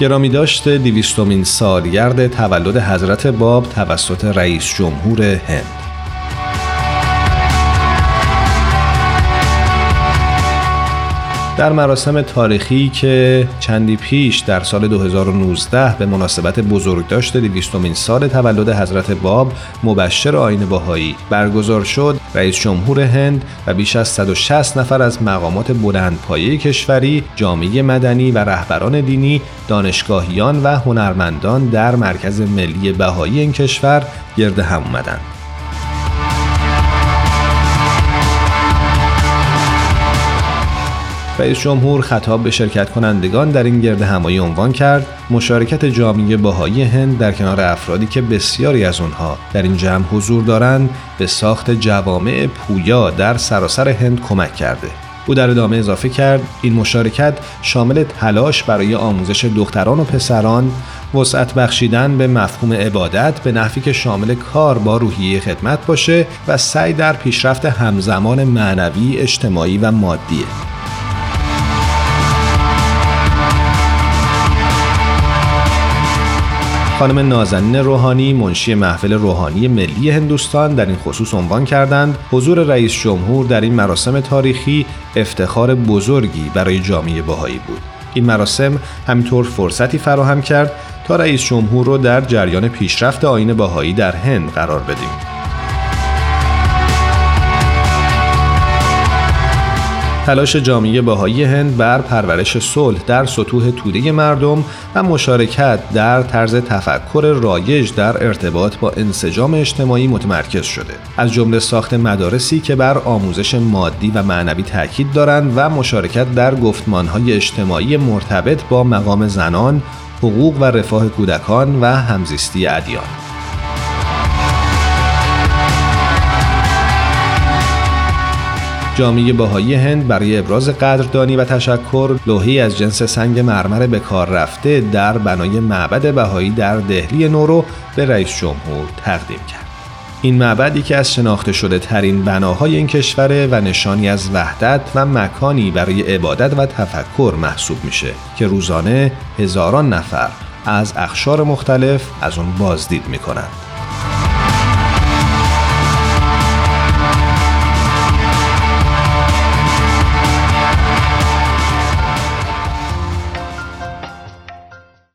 گرامی داشته دیویستومین سالگرد تولد حضرت باب توسط رئیس جمهور هند. در مراسم تاریخی که چندی پیش در سال 2019 به مناسبت بزرگداشت دویستمین سال تولد حضرت باب مبشر آین باهایی برگزار شد رئیس جمهور هند و بیش از 160 نفر از مقامات بلندپایه کشوری جامعه مدنی و رهبران دینی دانشگاهیان و هنرمندان در مرکز ملی بهایی این کشور گرد هم اومدند. رئیس جمهور خطاب به شرکت کنندگان در این گرد همایی عنوان کرد مشارکت جامعه باهایی هند در کنار افرادی که بسیاری از آنها در این جمع حضور دارند به ساخت جوامع پویا در سراسر هند کمک کرده. او در ادامه اضافه کرد این مشارکت شامل تلاش برای آموزش دختران و پسران وسعت بخشیدن به مفهوم عبادت به نحوی که شامل کار با روحیه خدمت باشه و سعی در پیشرفت همزمان معنوی اجتماعی و مادیه. خانم نازنین روحانی منشی محفل روحانی ملی هندوستان در این خصوص عنوان کردند حضور رئیس جمهور در این مراسم تاریخی افتخار بزرگی برای جامعه باهایی بود. این مراسم همینطور فرصتی فراهم کرد تا رئیس جمهور رو در جریان پیشرفت آین باهایی در هند قرار بدیم. تلاش جامعه باهایی هند بر پرورش صلح در سطوح توده مردم و مشارکت در طرز تفکر رایج در ارتباط با انسجام اجتماعی متمرکز شده. از جمله ساخت مدارسی که بر آموزش مادی و معنوی تاکید دارند و مشارکت در گفتمانهای اجتماعی مرتبط با مقام زنان حقوق و رفاه کودکان و همزیستی ادیان. جامعه باهایی هند برای ابراز قدردانی و تشکر لوحی از جنس سنگ مرمر به کار رفته در بنای معبد بهایی در دهلی نورو به رئیس جمهور تقدیم کرد. این معبد یکی از شناخته شده ترین بناهای این کشوره و نشانی از وحدت و مکانی برای عبادت و تفکر محسوب میشه که روزانه هزاران نفر از اخشار مختلف از اون بازدید می‌کنند.